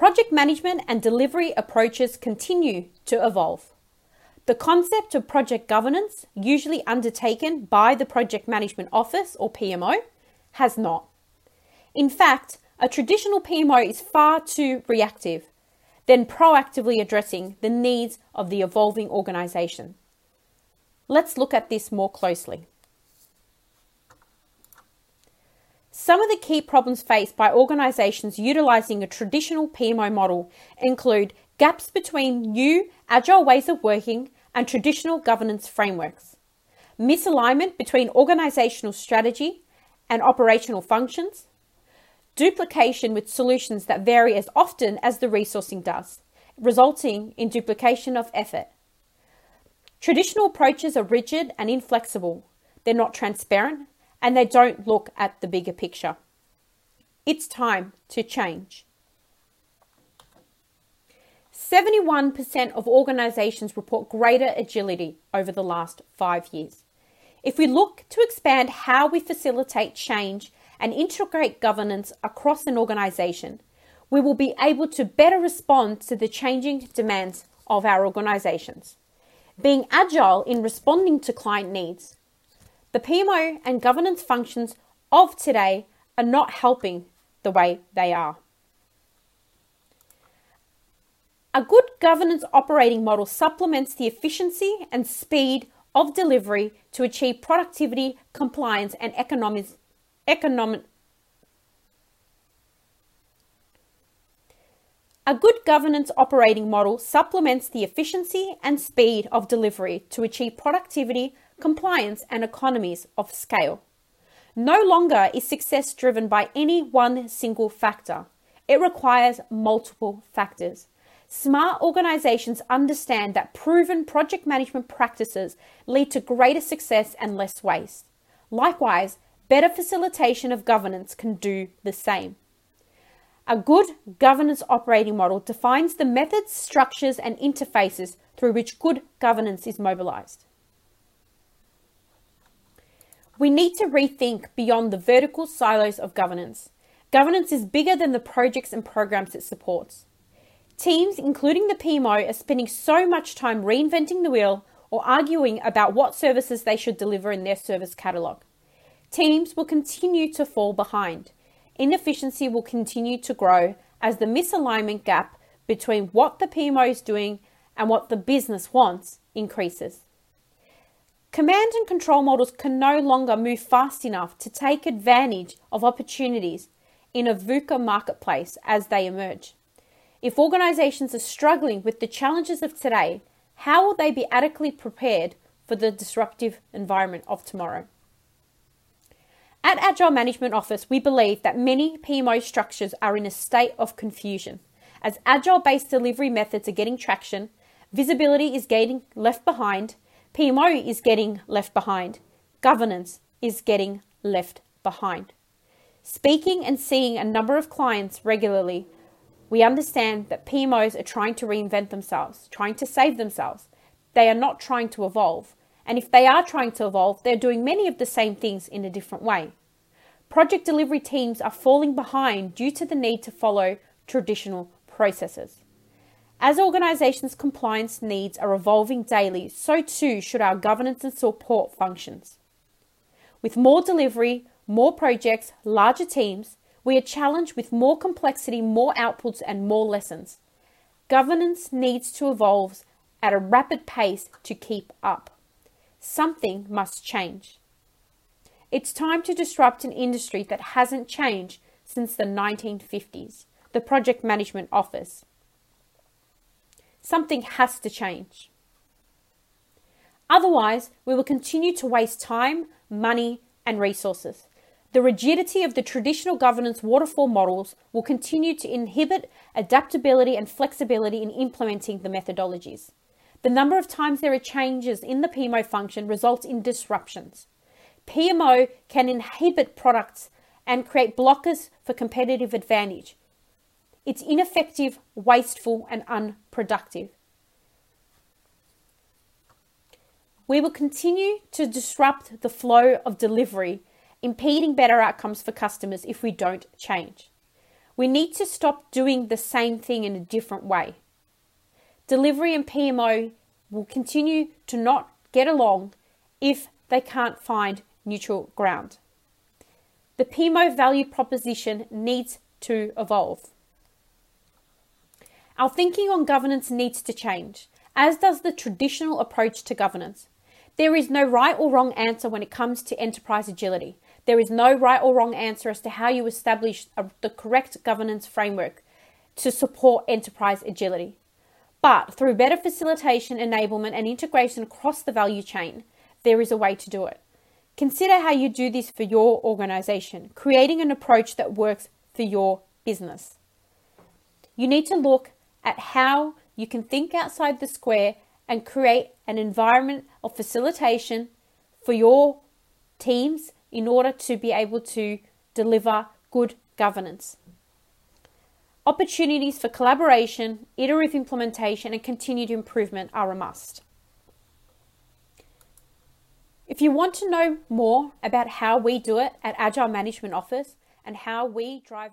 Project management and delivery approaches continue to evolve. The concept of project governance, usually undertaken by the Project Management Office or PMO, has not. In fact, a traditional PMO is far too reactive than proactively addressing the needs of the evolving organisation. Let's look at this more closely. Some of the key problems faced by organisations utilising a traditional PMO model include gaps between new agile ways of working and traditional governance frameworks, misalignment between organisational strategy and operational functions, duplication with solutions that vary as often as the resourcing does, resulting in duplication of effort. Traditional approaches are rigid and inflexible. They're not transparent and they don't look at the bigger picture. It's time to change. 71% of organisations report greater agility over the last five years. If we look to expand how we facilitate change and integrate governance across an organisation, we will be able to better respond to the changing demands of our organisations. Being agile in responding to client needs. The PMO and governance functions of today are not helping the way they are. A good governance operating model supplements the efficiency and speed of delivery to achieve productivity, compliance, and economic, economic A good governance operating model supplements the efficiency and speed of delivery to achieve productivity, compliance, and economies of scale. No longer is success driven by any one single factor. It requires multiple factors. Smart organizations understand that proven project management practices lead to greater success and less waste. Likewise, better facilitation of governance can do the same. A good governance operating model defines the methods, structures, and interfaces through which good governance is mobilized. We need to rethink beyond the vertical silos of governance. Governance is bigger than the projects and programs it supports. Teams, including the PMO, are spending so much time reinventing the wheel or arguing about what services they should deliver in their service catalogue. Teams will continue to fall behind. Inefficiency will continue to grow as the misalignment gap between what the PMO is doing and what the business wants increases. Command and control models can no longer move fast enough to take advantage of opportunities in a VUCA marketplace as they emerge. If organizations are struggling with the challenges of today, how will they be adequately prepared for the disruptive environment of tomorrow? At Agile Management Office, we believe that many PMO structures are in a state of confusion. As agile based delivery methods are getting traction, visibility is getting left behind, PMO is getting left behind, governance is getting left behind. Speaking and seeing a number of clients regularly, we understand that PMOs are trying to reinvent themselves, trying to save themselves. They are not trying to evolve. And if they are trying to evolve, they're doing many of the same things in a different way. Project delivery teams are falling behind due to the need to follow traditional processes. As organizations' compliance needs are evolving daily, so too should our governance and support functions. With more delivery, more projects, larger teams, we are challenged with more complexity, more outputs, and more lessons. Governance needs to evolve at a rapid pace to keep up. Something must change. It's time to disrupt an industry that hasn't changed since the 1950s the Project Management Office. Something has to change. Otherwise, we will continue to waste time, money, and resources. The rigidity of the traditional governance waterfall models will continue to inhibit adaptability and flexibility in implementing the methodologies. The number of times there are changes in the PMO function results in disruptions. PMO can inhibit products and create blockers for competitive advantage. It's ineffective, wasteful, and unproductive. We will continue to disrupt the flow of delivery impeding better outcomes for customers if we don't change. We need to stop doing the same thing in a different way. Delivery and PMO will continue to not get along if they can't find neutral ground. The PMO value proposition needs to evolve. Our thinking on governance needs to change, as does the traditional approach to governance. There is no right or wrong answer when it comes to enterprise agility. There is no right or wrong answer as to how you establish a, the correct governance framework to support enterprise agility. But through better facilitation, enablement, and integration across the value chain, there is a way to do it. Consider how you do this for your organization, creating an approach that works for your business. You need to look at how you can think outside the square and create an environment of facilitation for your teams in order to be able to deliver good governance. Opportunities for collaboration, iterative implementation, and continued improvement are a must. If you want to know more about how we do it at Agile Management Office and how we drive